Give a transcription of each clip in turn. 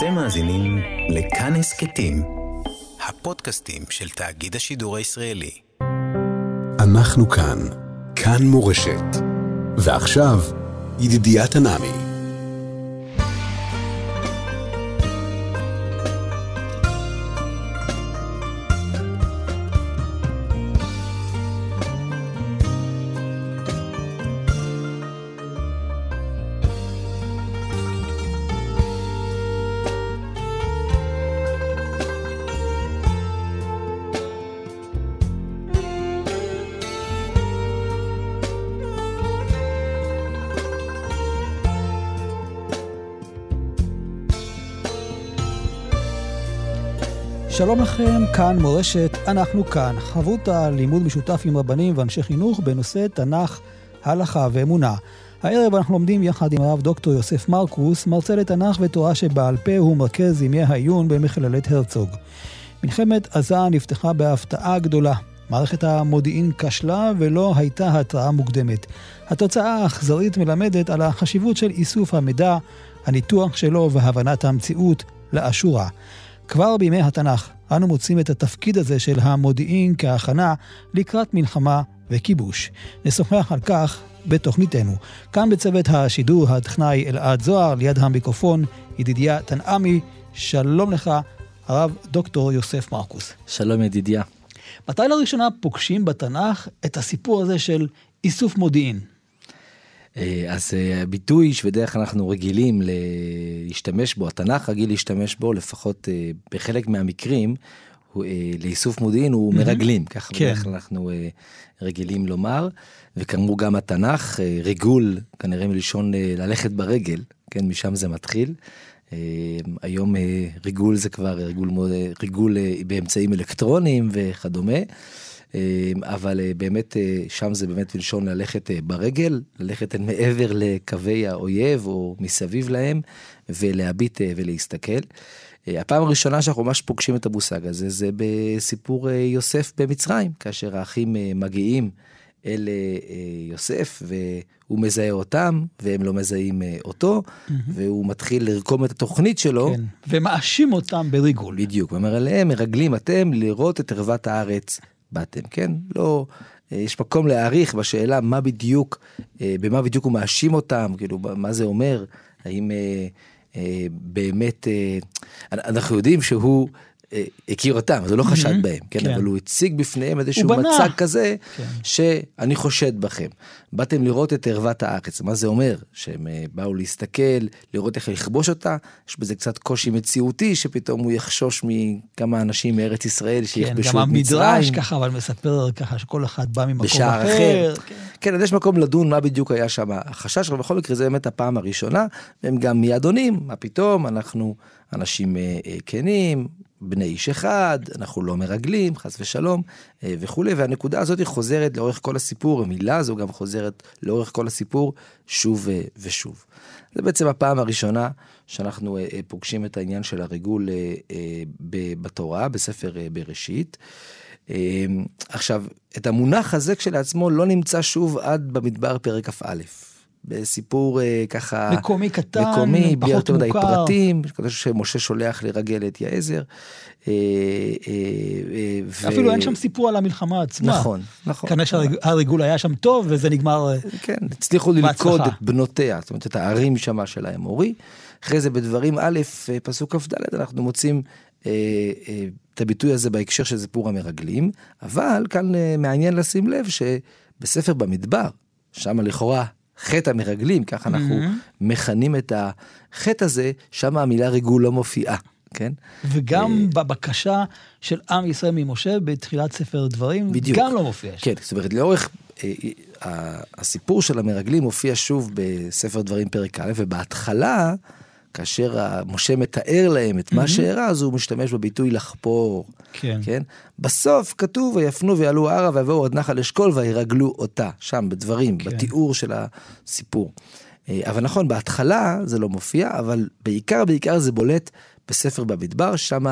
אתם מאזינים לכאן הסכתים, הפודקאסטים של תאגיד השידור הישראלי. אנחנו כאן, כאן מורשת. ועכשיו, ידידיה תנעמי. שלום לכם, כאן מורשת, אנחנו כאן. חברותא לימוד משותף עם רבנים ואנשי חינוך בנושא תנ"ך, הלכה ואמונה. הערב אנחנו לומדים יחד עם הרב דוקטור יוסף מרקוס, מרצה לתנ"ך ותורה שבעל פה הוא מרכז ימי העיון במכללת הרצוג. מלחמת עזה נפתחה בהפתעה גדולה. מערכת המודיעין כשלה ולא הייתה התראה מוקדמת. התוצאה האכזרית מלמדת על החשיבות של איסוף המידע, הניתוח שלו והבנת המציאות לאשורה. כבר בימי התנ"ך אנו מוצאים את התפקיד הזה של המודיעין כהכנה לקראת מלחמה וכיבוש. נשוחח על כך בתוכניתנו. כאן בצוות השידור הטכנאי אלעד זוהר, ליד המיקרופון ידידיה תנעמי. שלום לך, הרב דוקטור יוסף מרקוס. שלום ידידיה. מתי לראשונה פוגשים בתנ"ך את הסיפור הזה של איסוף מודיעין? אה, אז אה, הביטוי שבדרך כלל אנחנו רגילים להשתמש בו, התנ"ך רגיל להשתמש בו, לפחות אה, בחלק מהמקרים, לאיסוף מודיעין הוא מרגלים, ככה כן. בדרך כלל אנחנו רגילים לומר, וכאמור גם התנ"ך, ריגול, כנראה מלשון ללכת ברגל, כן, משם זה מתחיל. היום ריגול זה כבר ריגול, ריגול באמצעים אלקטרוניים וכדומה. אמ, אבל אה, באמת אה, שם זה באמת מלשון ללכת אה, ברגל, ללכת אל מעבר לקווי האויב או מסביב להם ולהביט ולהסתכל. הפעם הראשונה שאנחנו ממש פוגשים את המושג הזה זה בסיפור יוסף במצרים, כאשר האחים מגיעים אל יוסף והוא מזהה אותם והם לא מזהים אותו mm-hmm. והוא מתחיל לרקום את התוכנית שלו. כן. ומאשים אותם בריגול. בדיוק, ואומר עליהם מרגלים אתם לראות את ערוות הארץ באתם, כן? לא, אה, יש מקום להעריך בשאלה מה בדיוק, אה, במה בדיוק הוא מאשים אותם, כאילו, מה זה אומר, האם אה, באמת, אנחנו יודעים שהוא הכיר אותם, אז הוא לא חשד בהם, כן? כן, אבל הוא הציג בפניהם איזשהו מצג כזה, כן. שאני חושד בכם. באתם לראות את ערוות הארץ, מה זה אומר? שהם אה, באו להסתכל, לראות איך לכבוש אותה, יש בזה קצת קושי מציאותי, שפתאום הוא יחשוש מכמה אנשים מארץ ישראל שיכבשו כן, את מצרים. גם המדרש ככה, אבל מספר ככה שכל אחד בא ממקום אחר. אחר. כן. כן, אז יש מקום לדון מה בדיוק היה שם החשש, אבל בכל מקרה זה באמת הפעם הראשונה, והם גם מיד עונים, מה פתאום, אנחנו אנשים אה, כנים, בני איש אחד, אנחנו לא מרגלים, חס ושלום, אה, וכולי, והנקודה הזאת חוזרת לאורך כל הסיפור, המילה הזו גם חוזרת לאורך כל הסיפור שוב אה, ושוב. זה בעצם הפעם הראשונה שאנחנו אה, פוגשים את העניין של הריגול בתורה, בספר בראשית. עכשיו, את המונח הזה כשלעצמו לא נמצא שוב עד במדבר פרק כ"א. בסיפור אה, ככה מקומי קטן, מקומי, בלי יותר מדי פרטים, שמשה שולח לרגל את יעזר. אה, אה, ו... אפילו אין שם סיפור על המלחמה עצמה. נכון, נכון. כנראה שהריגול היה שם טוב וזה נגמר כן, הצליחו ללכוד את בנותיה, זאת אומרת את הערים שמה של האמורי. אחרי זה בדברים א', פסוק כ"ד, אנחנו מוצאים את הביטוי הזה בהקשר של סיפור המרגלים, אבל כאן מעניין לשים לב שבספר במדבר, שם לכאורה חטא המרגלים, ככה אנחנו mm-hmm. מכנים את החטא הזה, שם המילה ריגול לא מופיעה. כן? וגם uh, בבקשה של עם ישראל ממשה בתחילת ספר דברים, בדיוק. גם לא מופיע. כן, זאת אומרת, לאורך, uh, uh, הסיפור של המרגלים מופיע שוב בספר דברים פרק א', ובהתחלה, כאשר משה מתאר להם את מה mm-hmm. שאירע, אז הוא משתמש בביטוי לחפור. כן. כן? בסוף כתוב, ויפנו ויעלו הרה ויבואו עד נחל אשכול וירגלו אותה, שם בדברים, כן. בתיאור של הסיפור. אה, אבל נכון, בהתחלה זה לא מופיע, אבל בעיקר, בעיקר זה בולט בספר במדבר, שם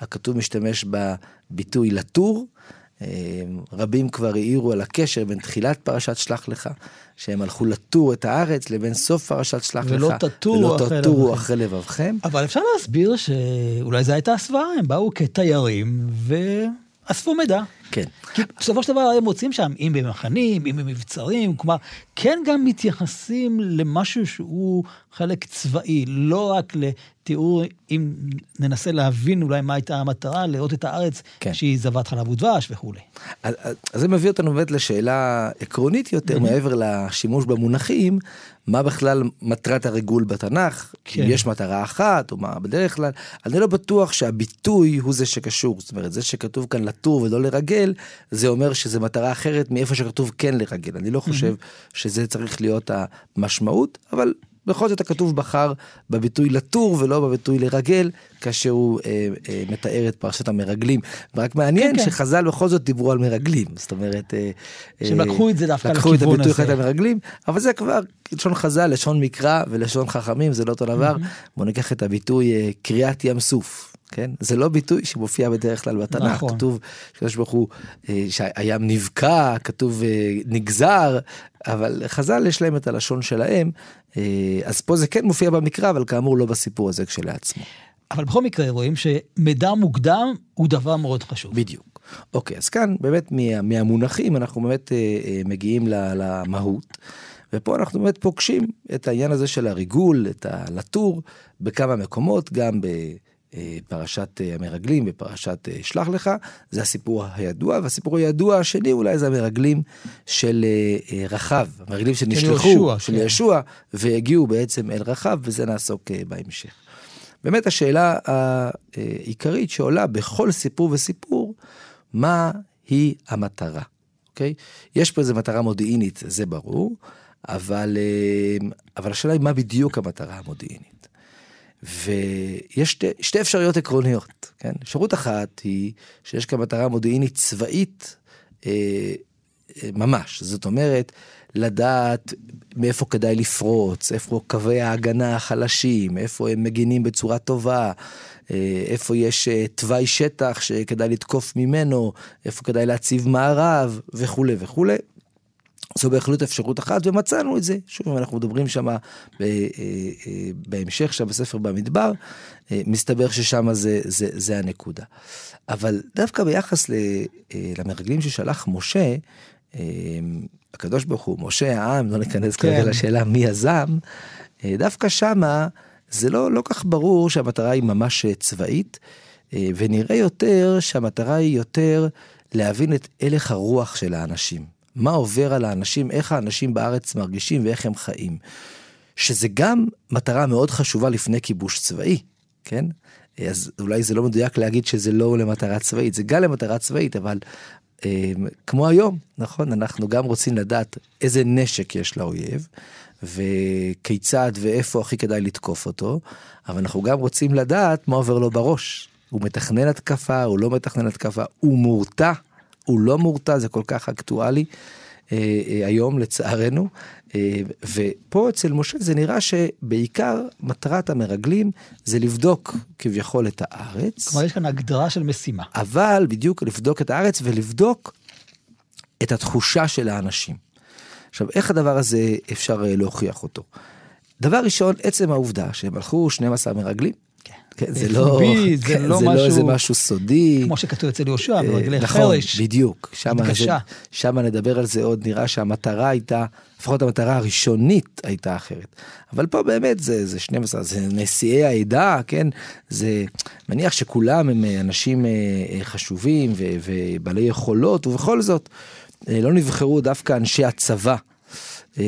הכתוב משתמש בביטוי לטור, רבים כבר העירו על הקשר בין תחילת פרשת שלח לך, שהם הלכו לתור את הארץ, לבין סוף פרשת שלח ולא לך. תטורו ולא תטורו. אחרי לבבכם. אבל אפשר להסביר שאולי זו הייתה הסוואה, הם באו כתיירים ואספו מידע. כן. כי בסופו של דבר הם מוצאים שם, אם במחנים, אם במבצרים, כלומר, כן גם מתייחסים למשהו שהוא חלק צבאי, לא רק לתיאור, אם ננסה להבין אולי מה הייתה המטרה, לראות את הארץ כן. שהיא זבת חלב ודבש וכולי. אז, אז- אז זה מביא אותנו באמת לשאלה עקרונית יותר, מעבר לשימוש במונחים, מה בכלל מטרת הריגול בתנ"ך, כן. אם יש מטרה אחת, או מה בדרך כלל, אני לא בטוח שהביטוי הוא זה שקשור, זאת אומרת, זה שכתוב כאן לטור ולא לרגל, זה אומר שזה מטרה אחרת מאיפה שכתוב כן לרגל. אני לא חושב שזה צריך להיות המשמעות, אבל בכל זאת הכתוב בחר בביטוי לטור ולא בביטוי לרגל, כאשר הוא אה, אה, מתאר את פרשת המרגלים. ורק מעניין כן, כן. שחז"ל בכל זאת דיברו על מרגלים, זאת אומרת... אה, שהם אה, לקחו את זה דווקא לקחו את לכיוון הביטוי הזה. חטא המרגלים, אבל זה כבר לשון חז"ל, לשון מקרא ולשון חכמים, זה לא אותו דבר. בוא ניקח את הביטוי אה, קריעת ים סוף. כן? זה לא ביטוי שמופיע בדרך כלל בתנ"ך, נכון. כתוב שקדוש ברוך הוא, אה, שהים נבקע, כתוב אה, נגזר, אבל חז"ל יש להם את הלשון שלהם, אה, אז פה זה כן מופיע במקרא, אבל כאמור לא בסיפור הזה כשלעצמו. אבל בכל מקרה רואים שמידע מוקדם הוא דבר מאוד חשוב. בדיוק. אוקיי, אז כאן באמת מה, מהמונחים אנחנו באמת אה, אה, מגיעים למהות, ופה אנחנו באמת פוגשים את העניין הזה של הריגול, את הלטור, בכמה מקומות, גם בפרשת אה, המרגלים, בפרשת אה, שלח לך, זה הסיפור הידוע, והסיפור הידוע השני אולי זה המרגלים של אה, אה, רחב, המרגלים שנשלחו, יהושע, של כן. ישוע, והגיעו בעצם אל רחב, וזה נעסוק אה, בהמשך. באמת השאלה העיקרית שעולה בכל סיפור וסיפור, מה היא המטרה, אוקיי? יש פה איזו מטרה מודיעינית, זה ברור, אבל, אה, אבל השאלה היא מה בדיוק המטרה המודיעינית. ויש שתי, שתי אפשרויות עקרוניות, כן? אפשרות אחת היא שיש כאן מטרה מודיעינית צבאית אה, אה, ממש, זאת אומרת, לדעת מאיפה כדאי לפרוץ, איפה קווי ההגנה החלשים, איפה הם מגינים בצורה טובה, אה, איפה יש אה, תוואי שטח שכדאי לתקוף ממנו, איפה כדאי להציב מערב וכולי וכולי. זו בהחלט אפשרות אחת, ומצאנו את זה. שוב, אנחנו מדברים שם בהמשך, שם בספר במדבר, אה, מסתבר ששם זה, זה, זה הנקודה. אבל דווקא ביחס אה, למרגלים ששלח משה, אה, הקדוש ברוך הוא, משה העם, לא ניכנס כרגע כן. לשאלה מי יזם, אה, דווקא שמה זה לא, לא כך ברור שהמטרה היא ממש אה, צבאית, אה, ונראה יותר שהמטרה היא יותר להבין את הלך הרוח של האנשים. מה עובר על האנשים, איך האנשים בארץ מרגישים ואיך הם חיים. שזה גם מטרה מאוד חשובה לפני כיבוש צבאי, כן? אז אולי זה לא מדויק להגיד שזה לא למטרה צבאית, זה גם למטרה צבאית, אבל אה, כמו היום, נכון? אנחנו גם רוצים לדעת איזה נשק יש לאויב, וכיצד ואיפה הכי כדאי לתקוף אותו, אבל אנחנו גם רוצים לדעת מה עובר לו בראש. הוא מתכנן התקפה, הוא לא מתכנן התקפה, הוא מורתע, הוא לא מורתע, זה כל כך אקטואלי אה, אה, היום לצערנו. אה, ופה אצל משה זה נראה שבעיקר מטרת המרגלים זה לבדוק כביכול את הארץ. כלומר, יש כאן הגדרה של משימה. אבל בדיוק לבדוק את הארץ ולבדוק את התחושה של האנשים. עכשיו, איך הדבר הזה אפשר להוכיח אותו? דבר ראשון, עצם העובדה שהם הלכו 12 מרגלים. כן, זה לא, פומבי, זה כן, לא זה לא איזה משהו- משהו סודי. כמו שכתוב אצל יהושע, ברגלי נכון, חרש. בדיוק. שם, נדבר על זה עוד, נראה שהמטרה הייתה, לפחות המטרה הראשונית הייתה אחרת. אבל פה באמת זה, זה 12, זה נשיאי העדה, כן? זה מניח שכולם הם אה, אנשים אה, אה, חשובים ו, ובעלי יכולות, ובכל זאת, אה, לא נבחרו דווקא אנשי הצבא. אה,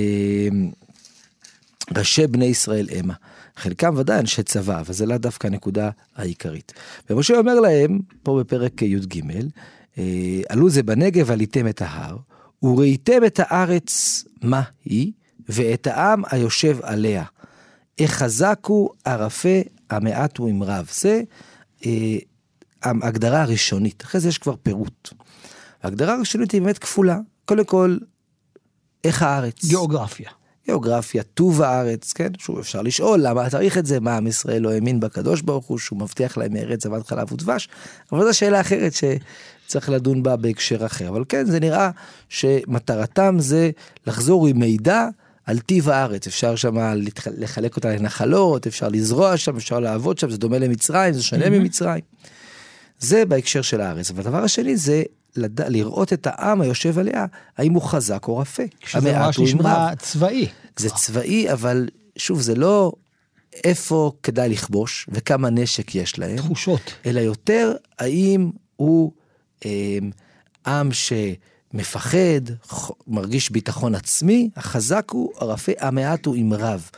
ראשי בני ישראל המה. חלקם ודאי אנשי צבא, אבל זה לאו דווקא הנקודה העיקרית. ומשה אומר להם, פה בפרק י"ג, אה, עלו זה בנגב ועליתם את ההר, וראיתם את הארץ מה היא, ואת העם היושב עליה. החזקו ערפה המעט הוא עם רב. זה אה, ההגדרה הראשונית, אחרי זה יש כבר פירוט. ההגדרה הראשונית היא באמת כפולה. קודם כל, איך הארץ? גיאוגרפיה. גיאוגרפיה, טוב הארץ, כן? שוב, אפשר לשאול למה צריך את זה, מה עם ישראל לא האמין בקדוש ברוך הוא, שהוא מבטיח להם ארץ זבת חלב ודבש, אבל זו שאלה אחרת שצריך לדון בה בהקשר אחר. אבל כן, זה נראה שמטרתם זה לחזור עם מידע. על טיב הארץ, אפשר שם לחלק אותה לנחלות, אפשר לזרוע שם, אפשר לעבוד שם, זה דומה למצרים, זה שונה mm-hmm. ממצרים. זה בהקשר של הארץ. והדבר השני זה לד... לראות את העם היושב עליה, האם הוא חזק או רפה. שזה ממש נשמע צבאי. זה צבאי, אבל שוב, זה לא איפה כדאי לכבוש וכמה נשק יש להם. תחושות. אלא יותר, האם הוא אה, עם שמפחד, מרגיש ביטחון עצמי, החזק הוא, הרפה, המעט הוא עם רב.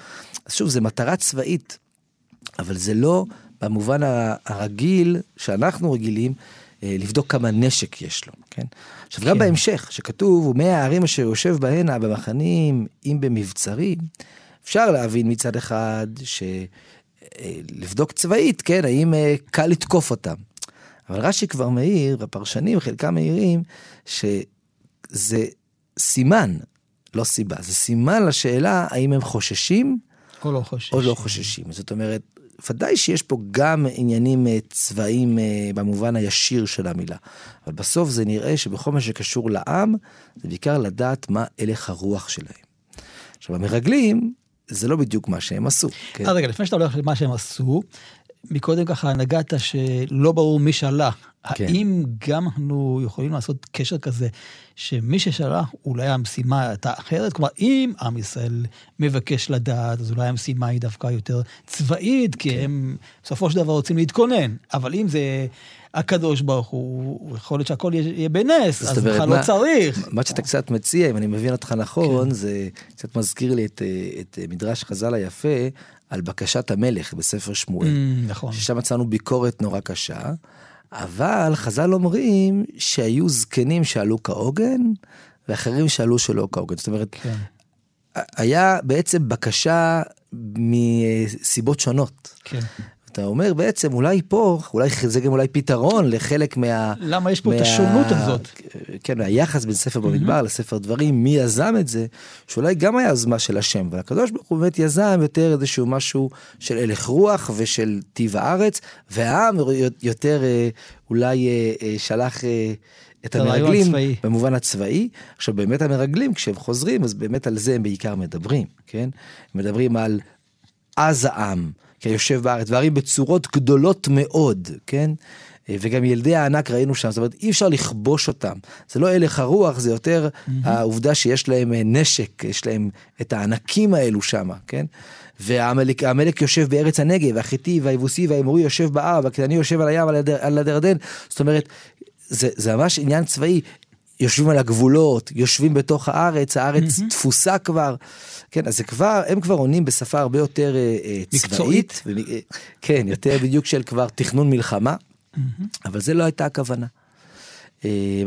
אז שוב, זו מטרה צבאית, אבל זה לא במובן הרגיל שאנחנו רגילים. אה, לבדוק כמה נשק יש לו, כן? עכשיו, גם כן. בהמשך, שכתוב, ומאה הערים אשר יושב בהנה במחנים, אם במבצרים, אפשר להבין מצד אחד שלבדוק אה, צבאית, כן, האם אה, קל לתקוף אותם. אבל רש"י כבר מעיר, והפרשנים חלקם מעירים, שזה סימן, לא סיבה, זה סימן לשאלה האם הם חוששים או לא חוששים. או לא חוששים. זאת אומרת, ודאי שיש פה גם עניינים אה, צבאיים אה, במובן הישיר של המילה. אבל בסוף זה נראה שבכל מה שקשור לעם, זה בעיקר לדעת מה הלך הרוח שלהם. עכשיו, המרגלים, זה לא בדיוק מה שהם עשו. כן? רגע, לפני שאתה הולך למה שהם עשו, מקודם ככה נגעת שלא ברור מי שלח. כן. האם גם אנחנו יכולים לעשות קשר כזה, שמי ששלח אולי המשימה הייתה אחרת? כלומר, אם עם ישראל מבקש לדעת, אז אולי המשימה היא דווקא יותר צבאית, כי כן. הם בסופו של דבר רוצים להתכונן. אבל אם זה הקדוש ברוך הוא, יכול להיות שהכל יהיה בנס, אז בכלל לא צריך. מה שאתה קצת מציע, אם אני מבין אותך נכון, כן. זה קצת מזכיר לי את, את מדרש חז"ל היפה על בקשת המלך בספר שמואל. Mm, נכון. ששם מצאנו ביקורת נורא קשה. אבל חז"ל אומרים שהיו זקנים שעלו כהוגן, ואחרים שעלו שלא כהוגן. זאת אומרת, כן. היה בעצם בקשה מסיבות שונות. כן. אתה אומר בעצם אולי פה, אולי זה גם אולי פתרון לחלק מה... למה יש פה מה, את השונות הזאת? כן, היחס בין ספר במדבר mm-hmm. לספר דברים, מי יזם את זה, שאולי גם היה יוזמה של השם, אבל הקדוש ברוך הוא באמת יזם יותר איזשהו משהו של הלך רוח ושל טיב הארץ, והעם יותר אה, אולי אה, אה, שלח... את המרגלים הצבאי. במובן הצבאי. עכשיו באמת המרגלים כשהם חוזרים אז באמת על זה הם בעיקר מדברים, כן? מדברים על עז העם. כיושב בארץ, והרים בצורות גדולות מאוד, כן? וגם ילדי הענק ראינו שם, זאת אומרת אי אפשר לכבוש אותם. זה לא הלך הרוח, זה יותר mm-hmm. העובדה שיש להם אה, נשק, יש להם את הענקים האלו שם, כן? והעמלק יושב בארץ הנגב, החיטי והיבוסי והאמורי יושב בהר, והקטני יושב על הים, על הדרדן. זאת אומרת, זה, זה ממש עניין צבאי. יושבים על הגבולות, יושבים בתוך הארץ, הארץ mm-hmm. תפוסה כבר. כן, אז זה כבר, הם כבר עונים בשפה הרבה יותר uh, צבאית. מקצועית. ו- כן, יותר בדיוק של כבר תכנון מלחמה, mm-hmm. אבל זה לא הייתה הכוונה.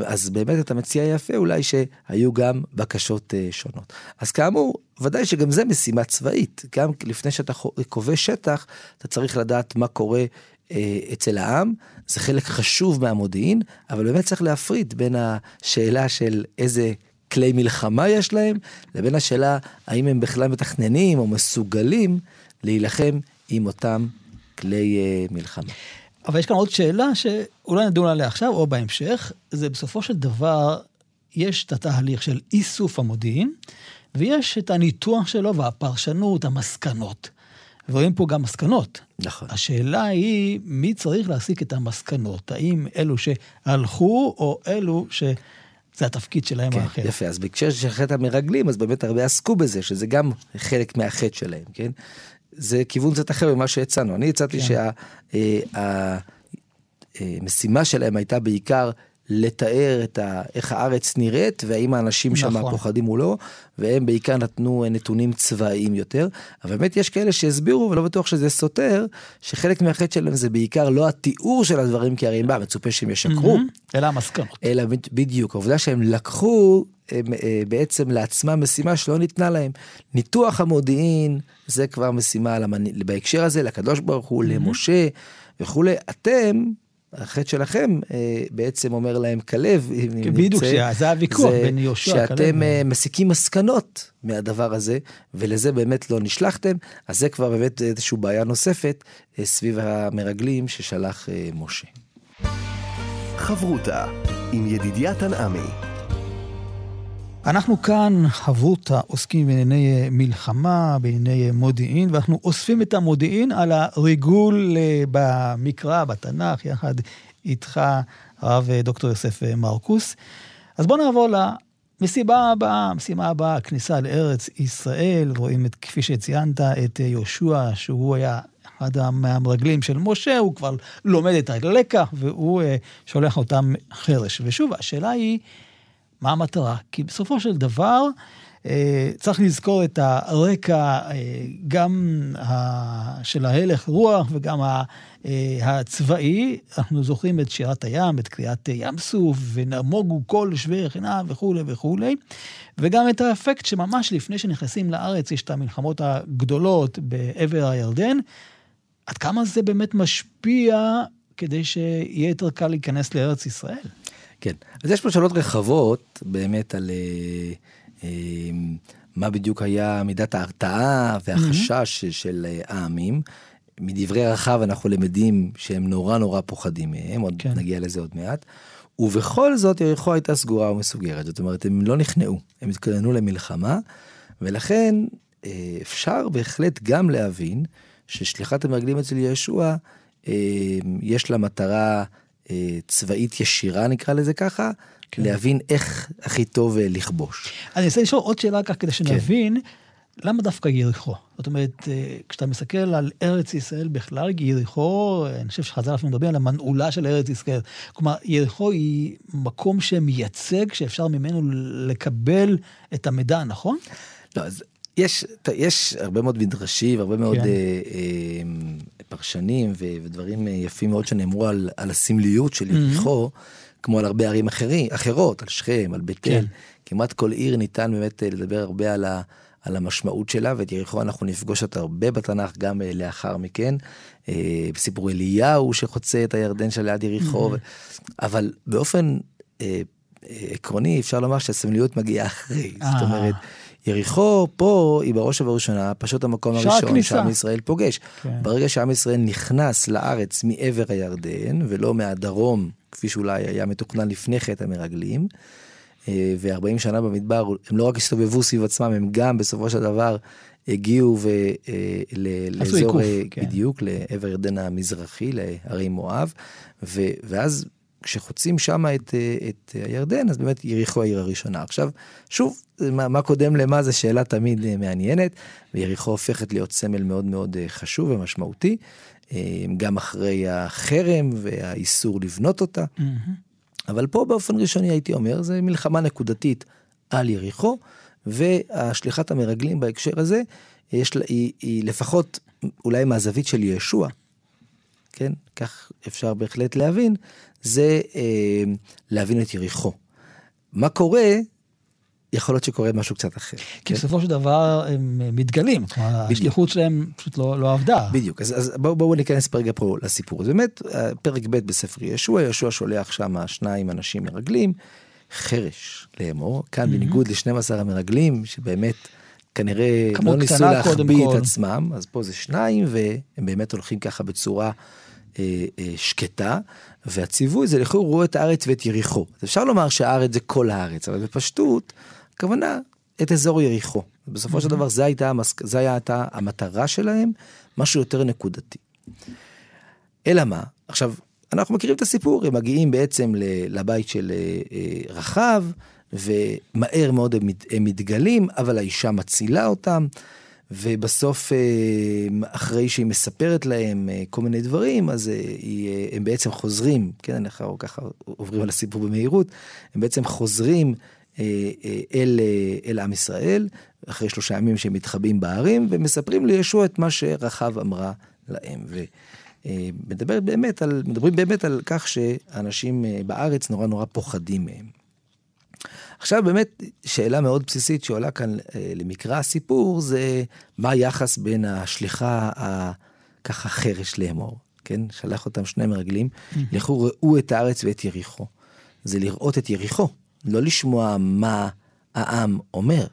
אז באמת אתה מציע יפה אולי שהיו גם בקשות שונות. אז כאמור, ודאי שגם זה משימה צבאית. גם לפני שאתה כובש שטח, אתה צריך לדעת מה קורה אה, אצל העם, זה חלק חשוב מהמודיעין, אבל באמת צריך להפריד בין השאלה של איזה כלי מלחמה יש להם, לבין השאלה האם הם בכלל מתכננים או מסוגלים להילחם עם אותם כלי uh, מלחמה. אבל יש כאן עוד שאלה שאולי נדון עליה עכשיו או בהמשך, זה בסופו של דבר, יש את התהליך של איסוף המודיעין, ויש את הניתוח שלו והפרשנות, המסקנות. ורואים פה גם מסקנות. נכון. השאלה היא, מי צריך להסיק את המסקנות? האם אלו שהלכו, או אלו ש... זה התפקיד שלהם כן, האחר. יפה, אז בהקשר של חטא המרגלים, אז באמת הרבה עסקו בזה, שזה גם חלק מהחטא שלהם, כן? זה כיוון קצת אחר ממה שהצענו. אני הצעתי כן. שהמשימה אה, אה, שלהם הייתה בעיקר לתאר את ה, איך הארץ נראית והאם האנשים נכון. שם פוחדים או לא, והם בעיקר נתנו נתונים צבאיים יותר. אבל באמת יש כאלה שהסבירו, ולא בטוח שזה סותר, שחלק מהחטא שלהם זה בעיקר לא התיאור של הדברים, כי הרי מה, מצופה שהם ישקרו. Mm-hmm. אלא המסקנות. אלא בדיוק, העובדה שהם לקחו הם, אה, בעצם לעצמם משימה שלא ניתנה להם. ניתוח המודיעין זה כבר משימה למנ... בהקשר הזה לקדוש ברוך הוא, mm-hmm. למשה וכולי. אתם החטא שלכם אה, בעצם אומר להם כלב, אם כן, בדיוק, נרצה, זה הוויכוח בין יהושע, כלב. שאתם אה, מסיקים מסקנות מהדבר הזה, ולזה באמת לא נשלחתם, אז זה כבר באמת איזושהי בעיה נוספת אה, סביב המרגלים ששלח אה, משה. חברותה עם ידידיה תנעמי. אנחנו כאן, חברותא, עוסקים בענייני מלחמה, בענייני מודיעין, ואנחנו אוספים את המודיעין על הריגול אה, במקרא, בתנ"ך, יחד איתך, הרב אה, דוקטור יוסף אה, מרקוס. אז בואו נעבור למשימה הבאה, המשימה הבאה, הכניסה לארץ ישראל, רואים את, כפי שציינת, את יהושע, שהוא היה אחד מהמרגלים של משה, הוא כבר לומד את הלקח, והוא שולח אותם חרש. ושוב, השאלה היא, מה המטרה? כי בסופו של דבר, אה, צריך לזכור את הרקע אה, גם של ההלך רוח וגם אה, הצבאי. אנחנו זוכרים את שירת הים, את קריאת ים סוף, ונמוגו כל שווה חינם וכולי וכולי. וגם את האפקט שממש לפני שנכנסים לארץ יש את המלחמות הגדולות בעבר הירדן. עד כמה זה באמת משפיע כדי שיהיה יותר קל להיכנס לארץ ישראל? כן, אז יש פה שאלות רחבות באמת על אה, אה, מה בדיוק היה מידת ההרתעה והחשש mm-hmm. של אה, העמים. מדברי רחב אנחנו למדים שהם נורא נורא פוחדים מהם, עוד כן. נגיע לזה עוד מעט. ובכל זאת יריחו הייתה סגורה ומסוגרת, זאת אומרת הם לא נכנעו, הם התכוננו למלחמה, ולכן אה, אפשר בהחלט גם להבין ששליחת המרגלים אצל ישוע, אה, יש לה מטרה צבאית ישירה נקרא לזה ככה, כן. להבין איך הכי טוב אה, לכבוש. אני אנסה לשאול עוד שאלה כך כדי כן. שנבין. כן. למה דווקא יריחו? זאת אומרת, אה, כשאתה מסתכל על ארץ ישראל בכלל, יריחו, אני חושב שחז"ל אפילו מדברים על המנעולה של ארץ ישראל. כלומר, יריחו היא מקום שמייצג, שאפשר ממנו לקבל את המידע, נכון? לא, אז יש, יש הרבה מאוד מדרשים, הרבה מאוד כן. אה, אה, פרשנים ו, ודברים אה, יפים מאוד שנאמרו על, על הסמליות של יריחו, mm-hmm. כמו על הרבה ערים אחרי, אחרות, על שכם, על בית אל. כן. כמעט כל עיר ניתן באמת אה, לדבר הרבה על, ה, על המשמעות שלה, ואת יריחו אנחנו נפגוש אותה הרבה בתנ"ך גם אה, לאחר מכן. אה, בסיפור אליהו שחוצה את הירדן של ליד יריחו, mm-hmm. אבל באופן אה, אה, עקרוני אפשר לומר שהסמליות מגיעה אחרי. זאת אומרת, יריחו פה היא בראש ובראשונה פשוט המקום הראשון שעם ישראל פוגש. כן. ברגע שעם ישראל נכנס לארץ מעבר הירדן ולא מהדרום כפי שאולי היה מתוכנן לפני חטא המרגלים. אה, ו-40 שנה במדבר הם לא רק הסתובבו סביב עצמם הם גם בסופו של דבר הגיעו ו, אה, לאזור אה, כן. בדיוק לעבר ירדן המזרחי לערי מואב ו, ואז כשחוצים שם את, אה, את הירדן, אז באמת יריחו העיר הראשונה. עכשיו, שוב, מה, מה קודם למה זה שאלה תמיד אה, מעניינת, ויריחו הופכת להיות סמל מאוד מאוד אה, חשוב ומשמעותי, גם אחרי החרם והאיסור לבנות אותה. Mm-hmm. אבל פה באופן ראשוני הייתי אומר, זה מלחמה נקודתית על יריחו, והשליחת המרגלים בהקשר הזה, יש לה, היא, היא לפחות אולי מהזווית של ישוע, כן? כך אפשר בהחלט להבין, זה אה, להבין את יריחו. מה קורה, יכול להיות שקורה משהו קצת אחר. כי כן? בסופו של דבר הם מתגלים, כלומר השליחות שלהם פשוט לא, לא עבדה. בדיוק, אז, אז בואו בוא ניכנס פרגע פה לסיפור. אז באמת, פרק ב' בספר ישוע, ישוע שולח שם שניים אנשים מרגלים, חרש לאמור, כאן mm-hmm. בניגוד ל-12 המרגלים, שבאמת כנראה לא ניסו להחביא את עצמם, אז פה זה שניים, והם באמת הולכים ככה בצורה אה, אה, שקטה, והציווי זה לכו ראו את הארץ ואת יריחו. אז אפשר לומר שהארץ זה כל הארץ, אבל בפשטות, הכוונה את אזור יריחו. בסופו של דבר זה הייתה, זה הייתה המטרה שלהם, משהו יותר נקודתי. אלא מה? עכשיו, אנחנו מכירים את הסיפור, הם מגיעים בעצם לבית של אה, רחב, ומהר מאוד הם מתגלים, אבל האישה מצילה אותם. ובסוף, אה, אחרי שהיא מספרת להם אה, כל מיני דברים, אז אה, הם בעצם חוזרים, כן, אנחנו ככה עוברים על הסיפור במהירות, הם בעצם חוזרים אל, אל עם ישראל, אחרי שלושה ימים שהם מתחבאים בערים, ומספרים לישוע את מה שרחב אמרה להם. ומדברים באמת על, מדברים באמת על כך שאנשים בארץ נורא נורא פוחדים מהם. עכשיו באמת שאלה מאוד בסיסית שעולה כאן אה, למקרא הסיפור זה מה היחס בין השליחה הככה חרש לאמור. כן? שלח אותם שני מרגלים, לכו ראו את הארץ ואת יריחו. זה לראות את יריחו, לא לשמוע מה העם אומר.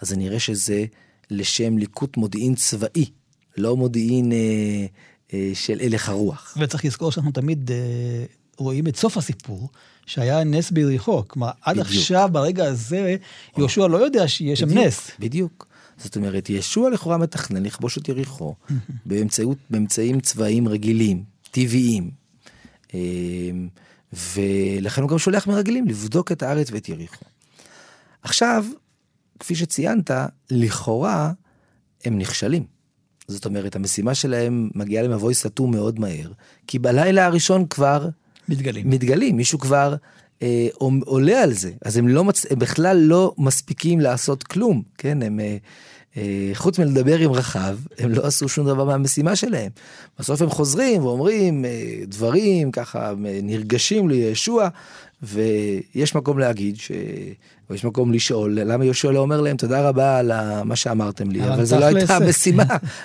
אז זה נראה שזה לשם ליקוט מודיעין צבאי, לא מודיעין אה, אה, של הלך הרוח. וצריך לזכור שאנחנו תמיד אה, רואים את סוף הסיפור, שהיה נס ביריחו. כלומר, עד בדיוק. עכשיו, ברגע הזה, יהושע לא יודע שיש שם בדיוק, נס. בדיוק. זאת אומרת, ישוע לכאורה מתכנן לכבוש את יריחו באמצעות, באמצעים צבאיים רגילים, טבעיים. אה, ולכן הוא גם שולח מרגלים לבדוק את הארץ ואת יריחו. עכשיו, כפי שציינת, לכאורה הם נכשלים. זאת אומרת, המשימה שלהם מגיעה למבוי סתום מאוד מהר, כי בלילה הראשון כבר מתגלים. מתגלים, מישהו כבר אה, עולה על זה, אז הם, לא מצ... הם בכלל לא מספיקים לעשות כלום, כן? הם, אה, אה, חוץ מלדבר עם רחב, הם לא עשו שום דבר מהמשימה שלהם. בסוף הם חוזרים ואומרים אה, דברים ככה אה, נרגשים לישוע, ויש מקום להגיד, ש... או יש מקום לשאול, למה יהושע לא אומר להם תודה רבה על מה שאמרתם לי, אבל זו לא הייתה המשימה,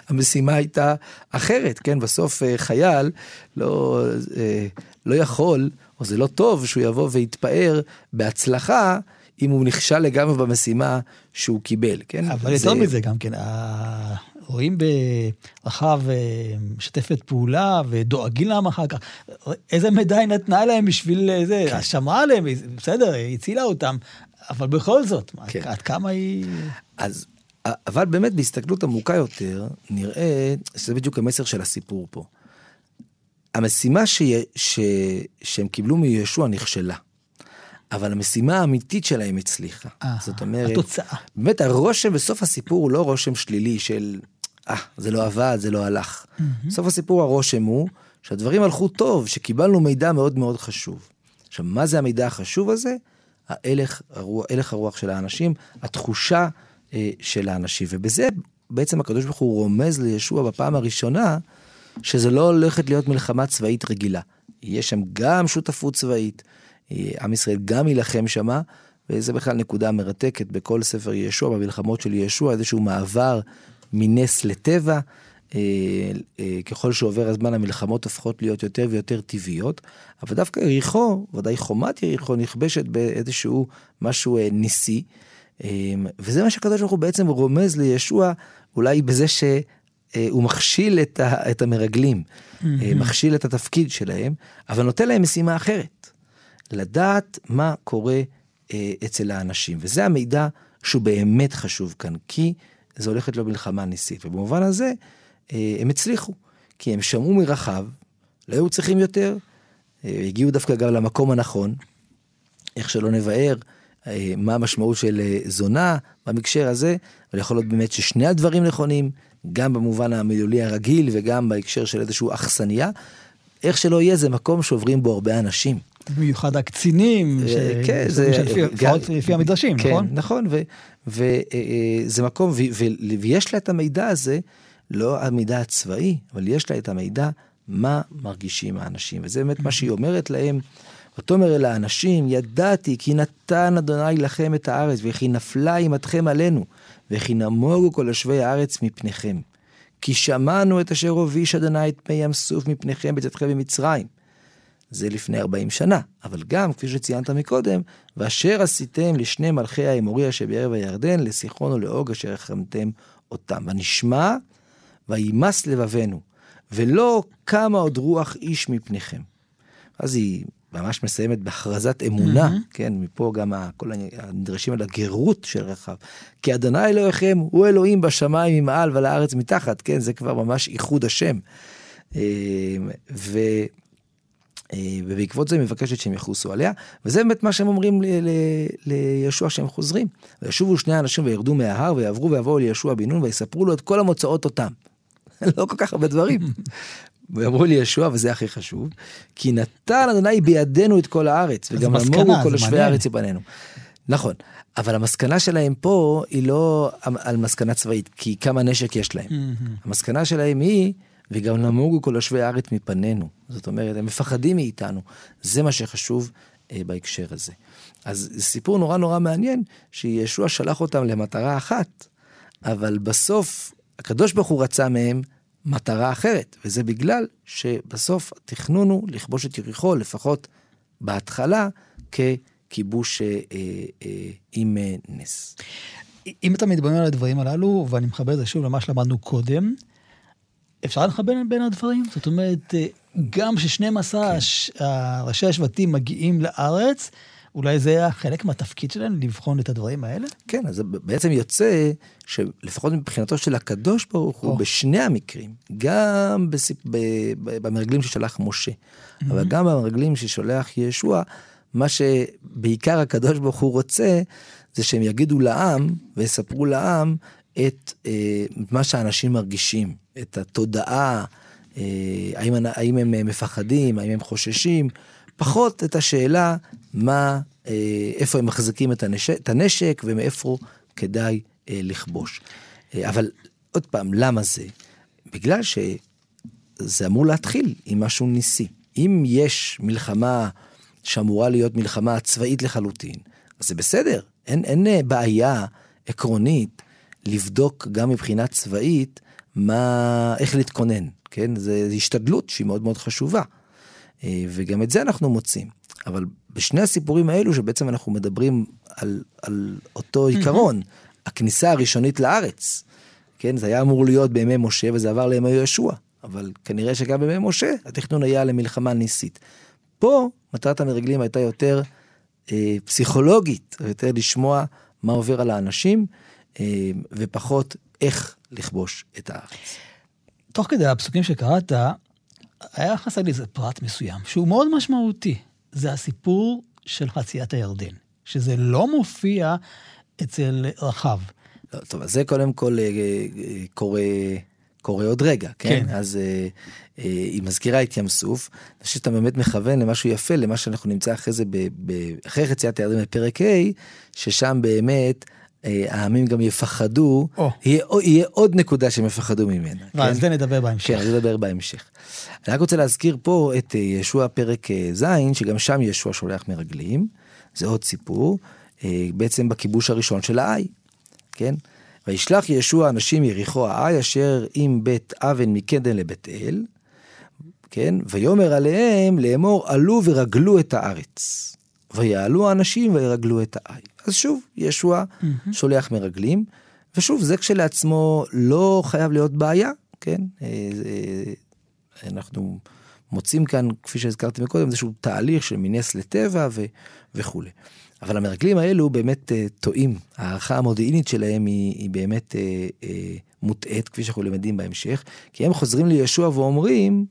המשימה הייתה אחרת, כן? בסוף אה, חייל לא, אה, לא יכול, או זה לא טוב שהוא יבוא ויתפאר בהצלחה, אם הוא נכשל לגמרי במשימה שהוא קיבל, כן? אבל זה- יותר מזה גם כן, רואים ברחב אה, משתפת פעולה ודואגים להם אחר כך. איזה מידע היא נתנה להם בשביל אה, זה, כן. שמרה עליהם, בסדר, היא הצילה אותם, אבל בכל זאת, כן. עד כמה היא... אז, אבל באמת בהסתכלות עמוקה יותר, נראה שזה בדיוק המסר של הסיפור פה. המשימה ש... ש... שהם קיבלו מישוע נכשלה, אבל המשימה האמיתית שלהם הצליחה. אה, זאת אומרת, התוצאה. באמת הרושם בסוף הסיפור הוא לא רושם שלילי של, אה, זה לא עבד, זה לא הלך. בסוף הסיפור הרושם הוא שהדברים הלכו טוב, שקיבלנו מידע מאוד מאוד חשוב. עכשיו, מה זה המידע החשוב הזה? ההלך הרוח, הלך הרוח של האנשים, התחושה אה, של האנשים. ובזה בעצם הקדוש ברוך הוא רומז לישוע בפעם הראשונה, שזה לא הולכת להיות מלחמה צבאית רגילה. יש שם גם שותפות צבאית, אה, עם ישראל גם יילחם שמה, וזה בכלל נקודה מרתקת בכל ספר ישוע, במלחמות של ישוע, איזשהו מעבר מנס לטבע. אה, אה, ככל שעובר הזמן המלחמות הופכות להיות יותר ויותר טבעיות, אבל דווקא יריחו, ודאי חומת יריחו, נכבשת באיזשהו משהו אה, ניסי. וזה מה שהקדוש ברוך הוא בעצם רומז לישוע, אולי בזה שהוא מכשיל את, ה, את המרגלים, מכשיל את התפקיד שלהם, אבל נותן להם משימה אחרת. לדעת מה קורה אצל האנשים. וזה המידע שהוא באמת חשוב כאן, כי זה הולכת להיות מלחמה ניסית. ובמובן הזה, אה, הם הצליחו, כי הם שמעו מרחב, לא היו צריכים יותר, אה, הגיעו דווקא גם למקום הנכון, איך שלא נבער. אה, מה המשמעות של זונה במקשר הזה, אבל יכול להיות באמת ששני הדברים נכונים, גם במובן המילולי הרגיל וגם בהקשר של איזושהי אכסניה. איך שלא יהיה, זה מקום שעוברים בו הרבה אנשים. במיוחד הקצינים, אה, ש- כן, זה... לפחות לפי המדרשים, כן, נכון? נכון, וזה מקום, ו- ו- ויש לה את המידע הזה, לא המידע הצבאי, אבל יש לה את המידע מה מרגישים האנשים, וזה באמת מה שהיא אומרת להם. ותאמר אל האנשים, ידעתי כי נתן אדוני לכם את הארץ, וכי נפלה אימתכם עלינו, וכי נמוגו כל יושבי הארץ מפניכם. כי שמענו את אשר הוביש אדוני את מי ים סוף מפניכם בצאתכם ממצרים. זה לפני 40 שנה, אבל גם, כפי שציינת מקודם, ואשר עשיתם לשני מלכי האמורי אשר בערב הירדן, לסיחון ולעוג אשר החרמתם אותם. ונשמע, וימס לבבנו, ולא קמה עוד רוח איש מפניכם. אז היא ממש מסיימת בהכרזת אמונה, mm-hmm. כן, מפה גם כל הנדרשים על הגרות של רחב. כי אדוני אלוהיכם הוא אלוהים בשמיים ממעל ועל הארץ מתחת, כן, זה כבר ממש איחוד השם. אה, ו... אה, ובעקבות זה היא מבקשת שהם יחוסו עליה, וזה באמת מה שהם אומרים ל- ל- לישוע שהם חוזרים. וישובו שני האנשים וירדו מההר ויעברו ויבואו לישוע בן נון ויספרו לו את כל המוצאות אותם. לא כל כך הרבה דברים. ואמרו לי ישוע, וזה הכי חשוב, כי נתן אדוני בידינו את כל הארץ, וגם אמרו כל יושבי. הארץ יבנינו. נכון, אבל המסקנה שלהם פה היא לא על מסקנה צבאית, כי כמה נשק יש להם. המסקנה שלהם היא, וגם נמוגו כל יושבי הארץ מפנינו. זאת אומרת, הם מפחדים מאיתנו. זה מה שחשוב אה, בהקשר הזה. אז סיפור נורא נורא מעניין, שישוע שלח אותם למטרה אחת, אבל בסוף הקדוש ברוך הוא רצה מהם מטרה אחרת, וזה בגלל שבסוף התכנון הוא לכבוש את יריחו, לפחות בהתחלה, ככיבוש אה, אה, עם אה, נס. אם אתה מתבונן על הדברים הללו, ואני מחבר את זה שוב למה שלמדנו קודם, אפשר לחבר בין הדברים? זאת אומרת, אה, גם ש-12 כן. ראשי השבטים מגיעים לארץ, אולי זה היה חלק מהתפקיד שלהם, לבחון את הדברים האלה? כן, אז בעצם יוצא שלפחות מבחינתו של הקדוש ברוך הוא, בשני המקרים, גם בסיפ... במרגלים ששלח משה, mm-hmm. אבל גם במרגלים ששולח ישוע, מה שבעיקר הקדוש ברוך הוא רוצה, זה שהם יגידו לעם ויספרו לעם את אה, מה שאנשים מרגישים, את התודעה, אה, האם, האם הם מפחדים, האם הם חוששים, פחות את השאלה מה, אה, איפה הם מחזיקים את הנשק, את הנשק ומאיפה כדאי אה, לכבוש. אה, אבל עוד פעם, למה זה? בגלל שזה אמור להתחיל עם משהו ניסי. אם יש מלחמה שאמורה להיות מלחמה צבאית לחלוטין, אז זה בסדר, אין, אין אה, בעיה עקרונית לבדוק גם מבחינה צבאית מה, איך להתכונן, כן? זו השתדלות שהיא מאוד מאוד חשובה. אה, וגם את זה אנחנו מוצאים. אבל בשני הסיפורים האלו שבעצם אנחנו מדברים על, על אותו עיקרון, mm-hmm. הכניסה הראשונית לארץ, כן, זה היה אמור להיות בימי משה וזה עבר לימי יהושע, אבל כנראה שגם בימי משה התכנון היה למלחמה ניסית. פה מטרת המרגלים הייתה יותר אה, פסיכולוגית, יותר לשמוע מה עובר על האנשים, ופחות איך לכבוש את הארץ. תוך כדי הפסוקים שקראת, היה חסר לי איזה פרט מסוים, שהוא מאוד משמעותי. זה הסיפור של חציית הירדן, שזה לא מופיע אצל רחב. לא, טוב, אז זה קודם כל אה, אה, קורה, קורה עוד רגע, כן? כן. אז אה, היא מזכירה את ים סוף, אני חושב שאתה באמת מכוון למשהו יפה, למה שאנחנו נמצא אחרי זה, ב, ב, אחרי חציית הירדן בפרק ה', ששם באמת העמים גם יפחדו, oh. יהיה, יהיה עוד נקודה שהם יפחדו ממנה. ועל כן? זה נדבר בהמשך. כן, זה נדבר בהמשך. אני רק רוצה להזכיר פה את אה, ישוע פרק אה, ז', שגם שם ישוע שולח מרגלים, זה עוד סיפור, אה, בעצם בכיבוש הראשון של האי, כן? וישלח ישוע אנשים יריחו האי אשר עם בית אבן מקדם לבית אל, כן? ויאמר עליהם לאמור עלו ורגלו את הארץ. ויעלו האנשים וירגלו את האי. אז שוב, ישוע mm-hmm. שולח מרגלים, ושוב, זה כשלעצמו לא חייב להיות בעיה, כן? אנחנו מוצאים כאן, כפי שהזכרתי מקודם, איזשהו תהליך של מנס לטבע ו, וכולי. אבל המרגלים האלו באמת uh, טועים, ההערכה המודיעינית שלהם היא, היא באמת uh, uh, מוטעית, כפי שאנחנו למדים בהמשך, כי הם חוזרים לישוע ואומרים,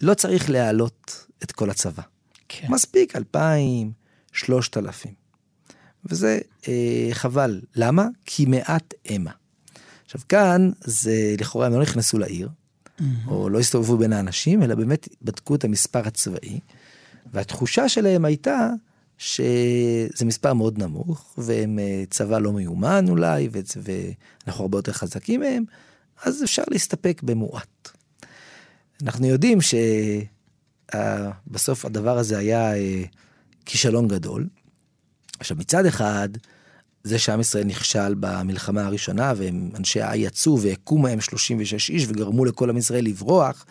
לא צריך להעלות את כל הצבא. כן. מספיק אלפיים, שלושת אלפים. וזה אה, חבל. למה? כי מעט המה. עכשיו כאן זה לכאורה הם לא נכנסו לעיר, mm-hmm. או לא הסתובבו בין האנשים, אלא באמת בדקו את המספר הצבאי, והתחושה שלהם הייתה שזה מספר מאוד נמוך, והם אה, צבא לא מיומן אולי, ואנחנו הרבה יותר חזקים מהם, אז אפשר להסתפק במועט. אנחנו יודעים שבסוף הדבר הזה היה אה, כישלון גדול. עכשיו מצד אחד, זה שעם ישראל נכשל במלחמה הראשונה, והם אנשי האי יצאו והכו מהם 36 איש וגרמו לכל עם ישראל לברוח,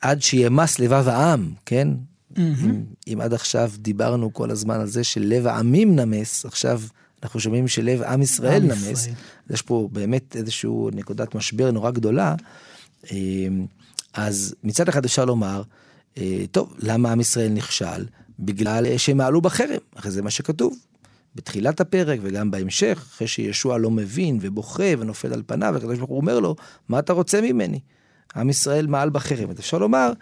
עד שימס לבב העם, כן? Mm-hmm. אם, אם עד עכשיו דיברנו כל הזמן על זה שלב העמים נמס, עכשיו אנחנו שומעים שלב עם ישראל עם נמס. ישראל. יש פה באמת איזושהי נקודת משבר נורא גדולה. אמ, אז מצד אחד אפשר לומר, אה, טוב, למה עם ישראל נכשל? בגלל שהם מעלו בחרם, אחרי זה מה שכתוב. בתחילת הפרק וגם בהמשך, אחרי שישוע לא מבין ובוכה ונופל על פניו, הקדוש ברוך הוא אומר לו, מה אתה רוצה ממני? עם ישראל מעל בחרם. אז אפשר לומר,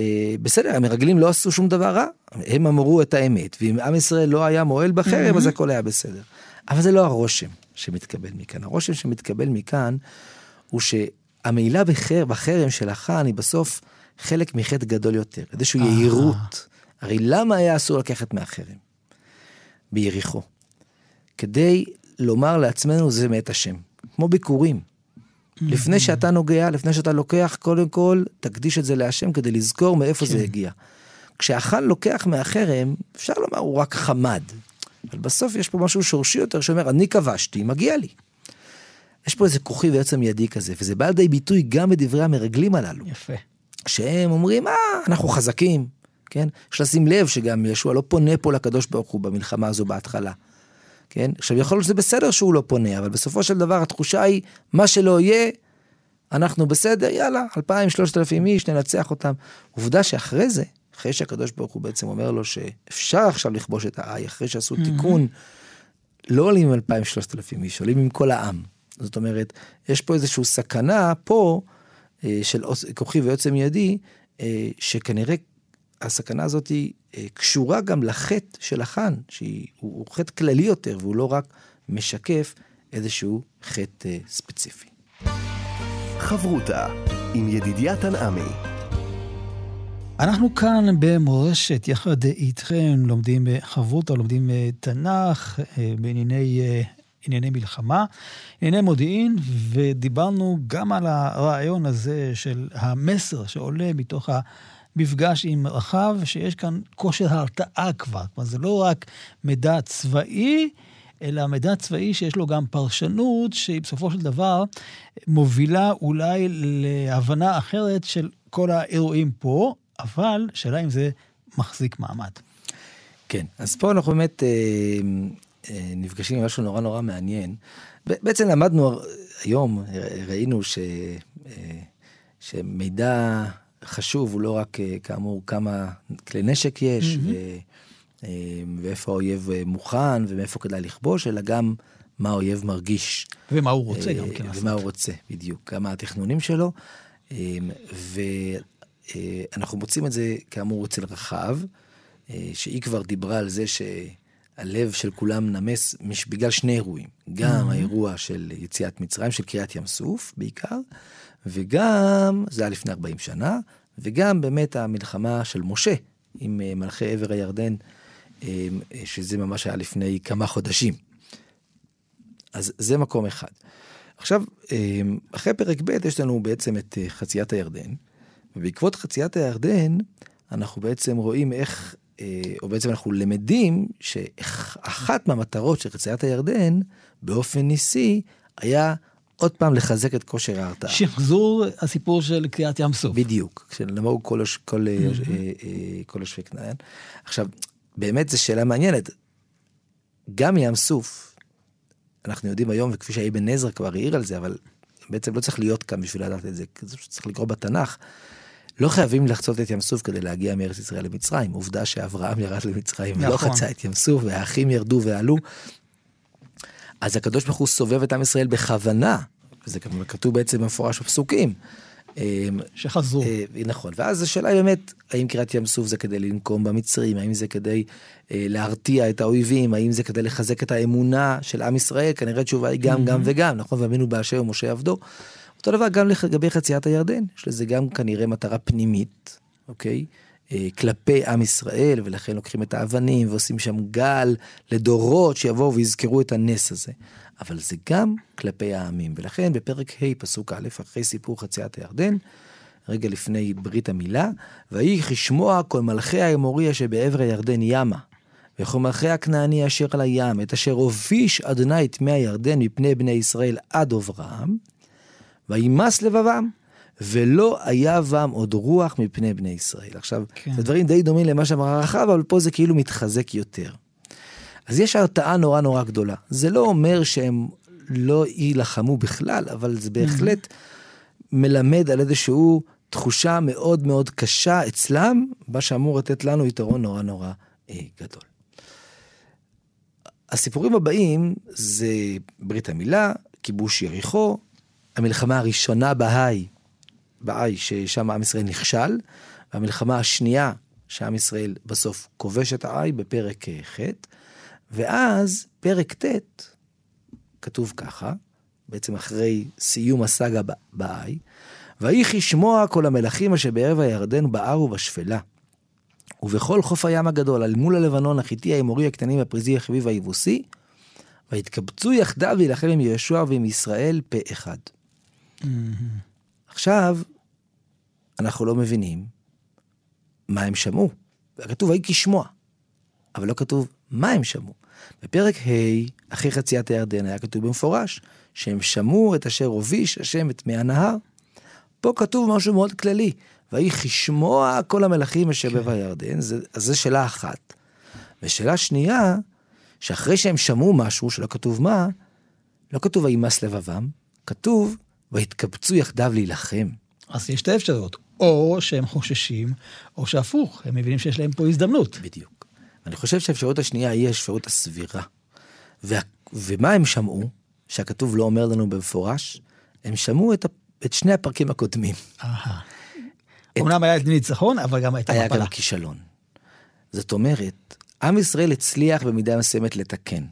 אה, בסדר, המרגלים לא עשו שום דבר רע, הם אמרו את האמת, ואם עם ישראל לא היה מועל בחרם, אז הכל היה בסדר. אבל זה לא הרושם שמתקבל מכאן. הרושם שמתקבל מכאן הוא שהמעילה בחר, בחרם של החאן היא בסוף חלק מחטא גדול יותר, איזושהי יהירות. הרי למה היה אסור לקחת מהחרם? ביריחו. כדי לומר לעצמנו זה מאת השם. כמו ביקורים. לפני שאתה נוגע, לפני שאתה לוקח, קודם כל תקדיש את זה להשם כדי לזכור מאיפה כן. זה הגיע. כשהחאן לוקח מהחרם, אפשר לומר הוא רק חמד. אבל בסוף יש פה משהו שורשי יותר שאומר, אני כבשתי, מגיע לי. יש פה איזה כוחי ועצם ידי כזה, וזה בא לידי ביטוי גם בדברי המרגלים הללו. יפה. שהם אומרים, אה, אנחנו חזקים, כן? יש לשים לב שגם ישוע לא פונה פה לקדוש ברוך הוא במלחמה הזו בהתחלה. כן? עכשיו, יכול להיות שזה בסדר שהוא לא פונה, אבל בסופו של דבר התחושה היא, מה שלא יהיה, אנחנו בסדר, יאללה, אלפיים, שלושת אלפים איש, ננצח אותם. עובדה שאחרי זה, אחרי שהקדוש ברוך הוא בעצם אומר לו שאפשר עכשיו לכבוש את האי, אחרי שעשו תיקון, לא עולים עם אלפיים, שלושת אלפים איש, עולים עם כל העם. זאת אומרת, יש פה איזושהי סכנה פה אה, של כוחי ויוצא מידי, אה, שכנראה הסכנה הזאת היא אה, קשורה גם לחטא של החאן, שהוא חטא כללי יותר, והוא לא רק משקף איזשהו חטא ספציפי. חברותה עם ידידיה תנעמי. אנחנו כאן במורשת, יחד איתכם, לומדים חברותה, לומדים תנ"ך, בענייני ענייני מלחמה, ענייני מודיעין, ודיברנו גם על הרעיון הזה של המסר שעולה מתוך המפגש עם רחב, שיש כאן כושר הרתעה כבר. כלומר, זה לא רק מידע צבאי, אלא מידע צבאי שיש לו גם פרשנות, שהיא בסופו של דבר מובילה אולי להבנה אחרת של כל האירועים פה, אבל שאלה אם זה מחזיק מעמד. כן, אז פה אנחנו באמת אה, אה, נפגשים עם משהו נורא נורא מעניין. בעצם למדנו היום, ראינו ש, אה, שמידע חשוב הוא לא רק אה, כאמור כמה כלי נשק יש, mm-hmm. ו, ואיפה האויב מוכן, ומאיפה כדאי לכבוש, אלא גם מה האויב מרגיש. ומה הוא רוצה גם כן. ומה הוא רוצה, בדיוק. גם התכנונים שלו. ואנחנו מוצאים את זה כאמור אצל רחב, שהיא כבר דיברה על זה ש... הלב של כולם נמס בגלל שני אירועים. גם mm-hmm. האירוע של יציאת מצרים, של קריעת ים סוף בעיקר, וגם, זה היה לפני 40 שנה, וגם באמת המלחמה של משה עם אה, מלכי עבר הירדן, אה, שזה ממש היה לפני כמה חודשים. אז זה מקום אחד. עכשיו, אה, אחרי פרק ב' יש לנו בעצם את חציית הירדן, ובעקבות חציית הירדן, אנחנו בעצם רואים איך אה, או בעצם אנחנו למדים שאחת מהמטרות של חציית הירדן, באופן ניסי, היה עוד פעם לחזק את כושר ההרתעה. שחזור הסיפור של קריאת ים סוף. בדיוק, כשנמרו כל, כל, mm-hmm. כל יושבי כנען. עכשיו, באמת זו שאלה מעניינת. גם ים סוף, אנחנו יודעים היום, וכפי שאבן עזרא כבר העיר על זה, אבל בעצם לא צריך להיות כאן בשביל לדעת את זה, זה צריך לקרוא בתנ"ך. לא חייבים לחצות את ים סוף כדי להגיע מארץ ישראל למצרים. עובדה שאברהם ירד למצרים נכון. ולא חצה את ים סוף, והאחים ירדו ועלו. אז הקדוש ברוך הוא סובב את עם ישראל בכוונה, וזה גם כתוב בעצם במפורש בפסוקים. אמ, שחזרו. אה, נכון, ואז השאלה היא באמת, האם קריאת ים סוף זה כדי לנקום במצרים, האם זה כדי אה, להרתיע את האויבים, האם זה כדי לחזק את האמונה של עם ישראל, כנראה תשובה היא גם, גם וגם, נכון, ואמינו באשר ומשה עבדו. אותו דבר גם לגבי חציית הירדן, יש לזה גם כנראה מטרה פנימית, אוקיי? אה, כלפי עם ישראל, ולכן לוקחים את האבנים ועושים שם גל לדורות שיבואו ויזכרו את הנס הזה. אבל זה גם כלפי העמים, ולכן בפרק ה' פסוק א', אחרי סיפור חציית הירדן, רגע לפני ברית המילה, ויהי כשמוע כל מלכי האמורי אשר בעבר הירדן ימה, וכל מלכי הכנעני אשר על הים, את אשר הוביש אדוני את מי הירדן מפני בני ישראל עד עוברם, וימס לבבם, ולא היה בם עוד רוח מפני בני ישראל. עכשיו, כן. זה דברים די דומים למה שאמר הרחב, אבל פה זה כאילו מתחזק יותר. אז יש הרתעה נורא נורא גדולה. זה לא אומר שהם לא יילחמו בכלל, אבל זה בהחלט מלמד על איזשהו תחושה מאוד מאוד קשה אצלם, מה שאמור לתת לנו יתרון נורא נורא אה, גדול. הסיפורים הבאים זה ברית המילה, כיבוש יריחו, המלחמה הראשונה בהאי, בהאי, ששם עם ישראל נכשל, והמלחמה השנייה, שעם ישראל בסוף כובש את האי בפרק ח', ואז פרק ט', כתוב ככה, בעצם אחרי סיום הסאגה באי, ויהי כשמוע כל המלכים אשר בערב הירדן בער ובשפלה. ובכל חוף הים הגדול, על מול הלבנון, החיטי, האמורי, הקטנים, הפריזי, החביב, היבוסי, ויתקבצו יחדיו להילחם עם יהושע ועם ישראל פה אחד. עכשיו, אנחנו לא מבינים מה הם שמעו. כתוב ויהי כשמוע, אבל לא כתוב מה הם שמעו? בפרק ה', אחרי חציית הירדן, היה כתוב במפורש, שהם שמעו את אשר הוביש השם את מי הנהר. פה כתוב משהו מאוד כללי, ויהי כשמוע כל המלכים אשר כן. הירדן, זה, אז זו שאלה אחת. ושאלה שנייה, שאחרי שהם שמעו משהו, שלא כתוב מה, לא כתוב וימס לבבם, כתוב ויתקבצו יחדיו להילחם. אז יש שתי אפשרויות, או שהם חוששים, או שהפוך, הם מבינים שיש להם פה הזדמנות. בדיוק. אני חושב שהאפשרות השנייה היא האפשרות הסבירה. וה, ומה הם שמעו, שהכתוב לא אומר לנו במפורש? הם שמעו את, ה- את שני הפרקים הקודמים. אהה. אמנם היה את ניצחון, אבל גם הייתה היה מפלה. גם כישלון. זאת אומרת, עם ישראל הצליח במידה מסוימת לתקן.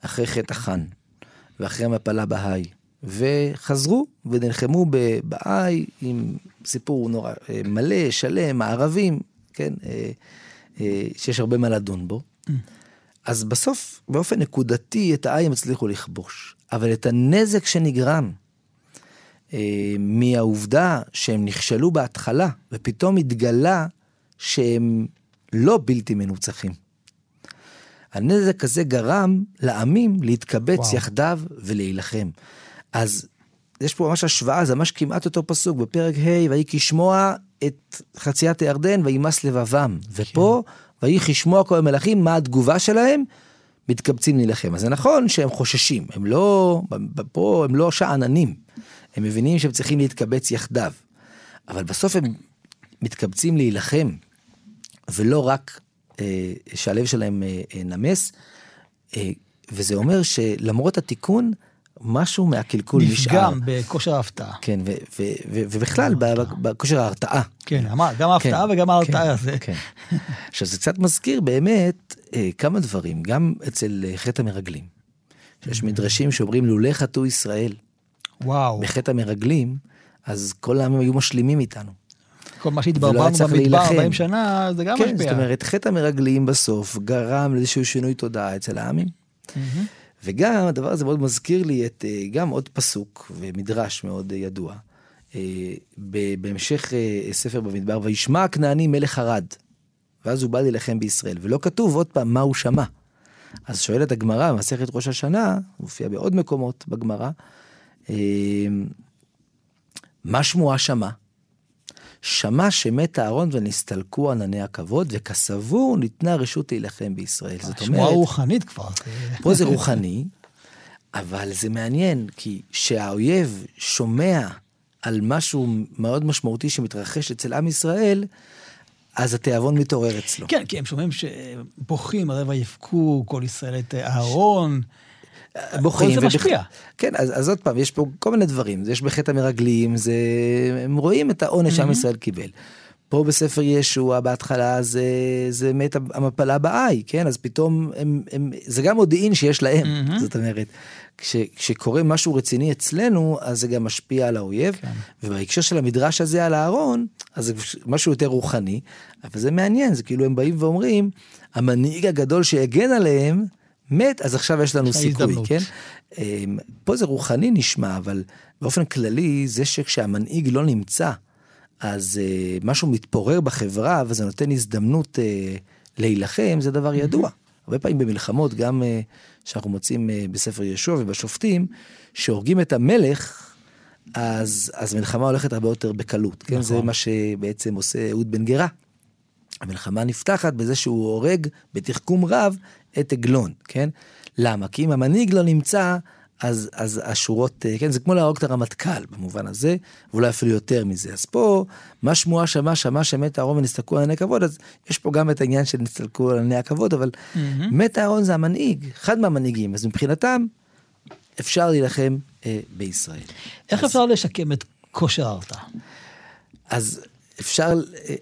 אחרי חטא החאן, ואחרי המפלה בהאי, וחזרו ונלחמו ב- בהאי עם סיפור נורא אה, מלא, שלם, הערבים, כן, אה, אה, שיש הרבה מה לדון בו. אז בסוף, באופן נקודתי, את ההאי הם הצליחו לכבוש. אבל את הנזק שנגרם אה, מהעובדה שהם נכשלו בהתחלה, ופתאום התגלה שהם לא בלתי מנוצחים. הנזק הזה גרם לעמים להתקבץ וואו. יחדיו ולהילחם. אז יש פה ממש השוואה, זה ממש כמעט אותו פסוק בפרק ה' ויהי כשמוע את חציית הירדן וימס לבבם. ופה ויהי כשמוע כל המלכים, מה התגובה שלהם? מתקבצים להילחם. אז זה נכון שהם חוששים, הם לא, פה הם לא שאננים, הם מבינים שהם צריכים להתקבץ יחדיו. אבל בסוף הם מתקבצים להילחם, ולא רק אה, שהלב שלהם אה, אה, נמס, אה, וזה אומר שלמרות התיקון, משהו מהקלקול נשאר. נפגם בכושר ההפתעה. כן, ו- ו- ו- ובכלל בכושר ההרתעה. כן, גם ההפתעה כן, וגם ההרתעה כן, הזה. כן. עכשיו זה קצת מזכיר באמת אה, כמה דברים, גם אצל אה, חטא המרגלים. יש מדרשים שאומרים לולא חטאו ישראל וואו, בחטא המרגלים, אז כל העמים היו משלימים איתנו. כל מה שהתברברנו במדבר להילחם. 40 שנה, זה גם כן, משפיע. זאת אומרת, חטא המרגלים בסוף גרם לאיזשהו שינוי תודעה אצל העמים. מהמם. וגם הדבר הזה מאוד מזכיר לי את אה, גם עוד פסוק ומדרש מאוד אה, ידוע. אה, בהמשך ספר במדבר, וישמע הכנעני מלך ערד, ואז הוא בא להילחם בישראל, ולא כתוב עוד פעם מה הוא שמע. אז שואלת הגמרא במסכת ראש השנה, מופיע בעוד מקומות בגמרא, מה שמועה שמע? שמע שמת אהרון ונסתלקו ענני הכבוד, וכסבור ניתנה רשות להילחם בישראל. זאת שמועה אומרת, רוחנית כבר. פה זה רוחני, אבל זה מעניין, כי שהאויב שומע על משהו מאוד משמעותי שמתרחש אצל עם ישראל, אז התיאבון מתעורר אצלו. כן, כי הם שומעים שבוכים, הרי ויבכו כל ישראל את אהרון. בוכים. כל זה ובכ- משפיע. כן, אז, אז עוד פעם, יש פה כל מיני דברים. יש בחטא המרגלים, זה... הם רואים את העונש שעם ישראל קיבל. פה בספר ישוע בהתחלה זה, זה מת המפלה בעי, כן? אז פתאום הם, הם, זה גם מודיעין שיש להם. מהמם. זאת אומרת, כש, כשקורה משהו רציני אצלנו, אז זה גם משפיע על האויב. כן. ובהקשר של המדרש הזה על אהרון, אז זה משהו יותר רוחני, אבל זה מעניין, זה כאילו הם באים ואומרים, המנהיג הגדול שהגן עליהם, מת, אז עכשיו יש לנו סיכוי, הזדמנות. כן? אמ, פה זה רוחני נשמע, אבל באופן כללי, זה שכשהמנהיג לא נמצא, אז uh, משהו מתפורר בחברה וזה נותן הזדמנות uh, להילחם, זה דבר ידוע. הרבה פעמים במלחמות, גם uh, שאנחנו מוצאים בספר יהושע ובשופטים, שהורגים את המלך, אז, אז מלחמה הולכת הרבה יותר בקלות, כן? זה נכון. מה שבעצם עושה אהוד בן גרה. המלחמה נפתחת בזה שהוא הורג בתחכום רב את עגלון, כן? למה? כי אם המנהיג לא נמצא, אז, אז השורות, אה, כן, זה כמו להרוג את הרמטכ"ל במובן הזה, ואולי אפילו יותר מזה. אז פה, מה שמועה שמע, שמע שמת אהרון ונסתלקו על עיני הכבוד, אז יש פה גם את העניין של נסתלקו על עיני הכבוד, אבל מת אהרון זה המנהיג, אחד מהמנהיגים, אז מבחינתם אפשר להילחם אה, בישראל. איך אפשר לשקם את כושר ההרתעה? אז אפשר,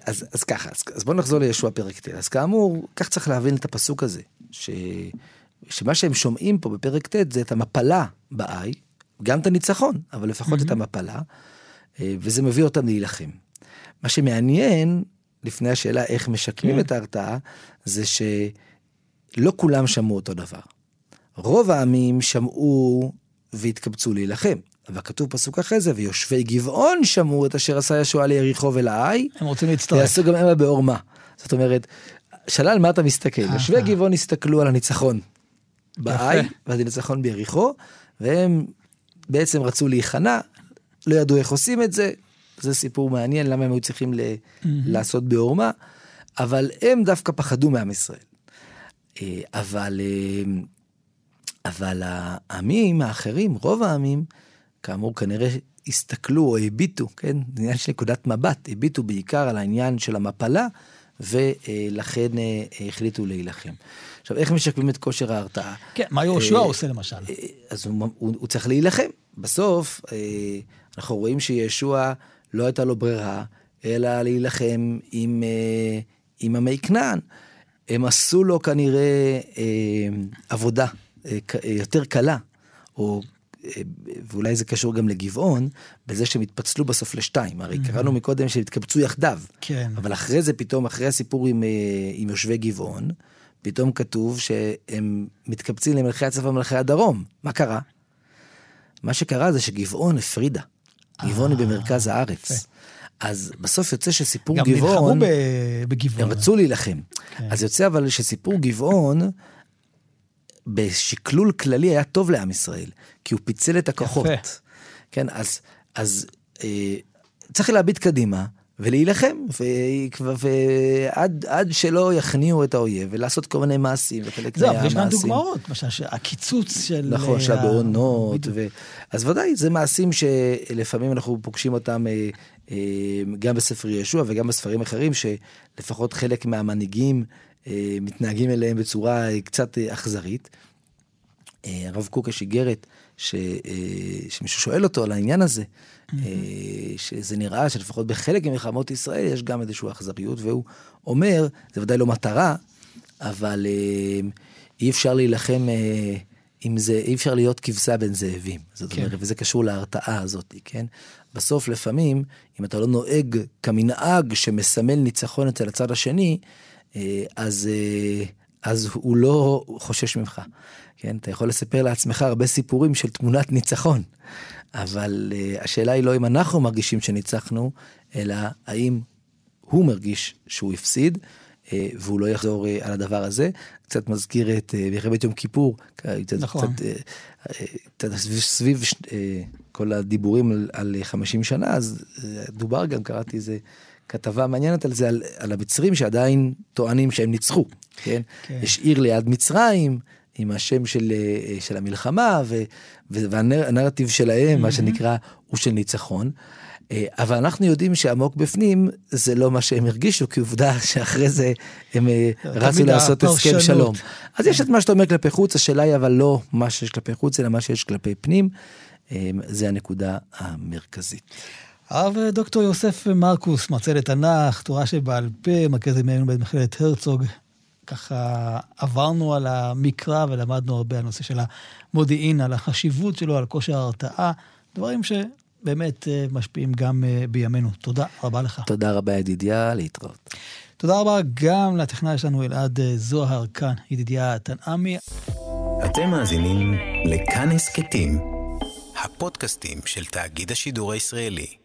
אז, אז ככה, אז, אז בואו נחזור לישוע פרק ט'. אז כאמור, כך צריך להבין את הפסוק הזה, ש, שמה שהם שומעים פה בפרק ט' זה את המפלה בעי, גם את הניצחון, אבל לפחות את המפלה, אה, וזה מביא אותם להילחם. מה שמעניין, לפני השאלה איך משקמים כן. את ההרתעה, זה שלא כולם שמעו אותו דבר. רוב העמים שמעו והתקבצו להילחם. אבל כתוב פסוק אחרי זה, ויושבי גבעון שמעו את אשר עשה ישוע ליריחו ולעי, הם רוצים להצטרף. ויעשו גם המה בעורמה. זאת אומרת, שלל מה אתה מסתכל? יושבי גבעון הסתכלו על הניצחון בעי. ועל הניצחון ביריחו, והם בעצם רצו להיכנע, לא ידעו איך עושים את זה, זה סיפור מעניין למה הם היו צריכים ל- לעשות בעורמה, אבל הם דווקא פחדו מעם ישראל. אה, אבל, אה, אבל העמים האחרים, רוב העמים, כאמור כנראה הסתכלו או הביטו, כן? זה עניין של נקודת מבט, הביטו בעיקר על העניין של המפלה, ולכן אה, החליטו להילחם. עכשיו, איך משקמים את כושר ההרתעה? כן, מה יהושע אה, עושה למשל? אה, אז הוא, הוא, הוא צריך להילחם. בסוף, אנחנו רואים שישוע לא הייתה לו ברירה, אלא להילחם עם, עם עמי כנען. הם עשו לו כנראה אה, עבודה יותר קלה, או, ואולי זה קשור גם לגבעון, בזה שהם התפצלו בסוף לשתיים. הרי קראנו מקודם שהם התקבצו יחדיו. כן. אבל אחרי זה פתאום, אחרי הסיפור עם, אה, עם יושבי גבעון, פתאום כתוב שהם מתקבצים למלכי הצפון ומלכי הדרום. מה קרה? מה שקרה זה שגבעון הפרידה. גבעון היא במרכז הארץ. יפה. אז בסוף יוצא שסיפור גם נלחמו גבעון, ב- בגבעון. הם רצו להילחם. כן. אז יוצא אבל שסיפור גבעון, בשקלול כללי היה טוב לעם ישראל, כי הוא פיצל את הכוחות. יפה. כן, אז, אז אה, צריך להביט קדימה ולהילחם, ועד עד שלא יכניעו את האויב, ולעשות כל מיני מעשים, וחלק זהו, אבל יש גם מהמעשים... דוגמאות, למשל, הקיצוץ של... נכון, אה, של הבעונות, בדיוק. ו... אז ודאי, זה מעשים שלפעמים אנחנו פוגשים אותם אה, אה, גם בספר ישוע וגם בספרים אחרים, שלפחות חלק מהמנהיגים מתנהגים אליהם בצורה אה, קצת אה, אכזרית. אה, הרב קוק יש איגרת ש, אה, שמישהו שואל אותו על העניין הזה, אה, שזה נראה שלפחות בחלק ממלחמות ישראל יש גם איזושהי אכזריות, והוא אומר, זה ודאי לא מטרה, אבל אה, אי אפשר להילחם אה, עם זה, אי אפשר להיות כבשה בין זאבים. זאת כן. אומרת, וזה קשור להרתעה הזאת, כן? בסוף לפעמים, אם אתה לא נוהג כמנהג שמסמל ניצחון אצל הצד השני, אה, אז, אה, אז הוא לא חושש ממך. כן, אתה יכול לספר לעצמך הרבה סיפורים של תמונת ניצחון, אבל uh, השאלה היא לא אם אנחנו מרגישים שניצחנו, אלא האם הוא מרגיש שהוא הפסיד, והוא לא יחזור על הדבר הזה. קצת מזכיר את מלחמת יום כיפור, נכון. קצת, קצת סביב, סביב כל הדיבורים על, על 50 שנה, אז דובר גם, קראתי איזה כתבה מעניינת על זה, על, על המצרים שעדיין טוענים שהם ניצחו, כן? כן. יש עיר ליד מצרים, עם השם של, אה, של המלחמה, ו, ו- והנרטיב שלהם, מה שנקרא, הוא של ניצחון. אה, אבל אנחנו יודעים שעמוק בפנים זה לא מה שהם הרגישו, כי עובדה שאחרי זה הם אה, רצו לעשות הסכם. שלום. אז יש את מה שאתה אומר כלפי חוץ, השאלה היא אבל לא מה שיש כלפי חוץ, אלא מה שיש כלפי פנים. אה, זה הנקודה המרכזית. הרב דוקטור יוסף מרקוס, מרצה לתנ"ך, תורה שבעל פה, מרכז ימינו במכללת הרצוג. ככה עברנו על המקרא ולמדנו הרבה על נושא של המודיעין, על החשיבות שלו, על כושר ההרתעה, דברים שבאמת אה, משפיעים גם אה, בימינו. תודה רבה לך. תודה רבה ידידיה, להתראות. תודה רבה גם לטכנאי שלנו אלעד אה, זוהר כאן, ידידיה תנעמי. אתם מאזינים לכאן הסכתים, הפודקאסטים של תאגיד השידור הישראלי.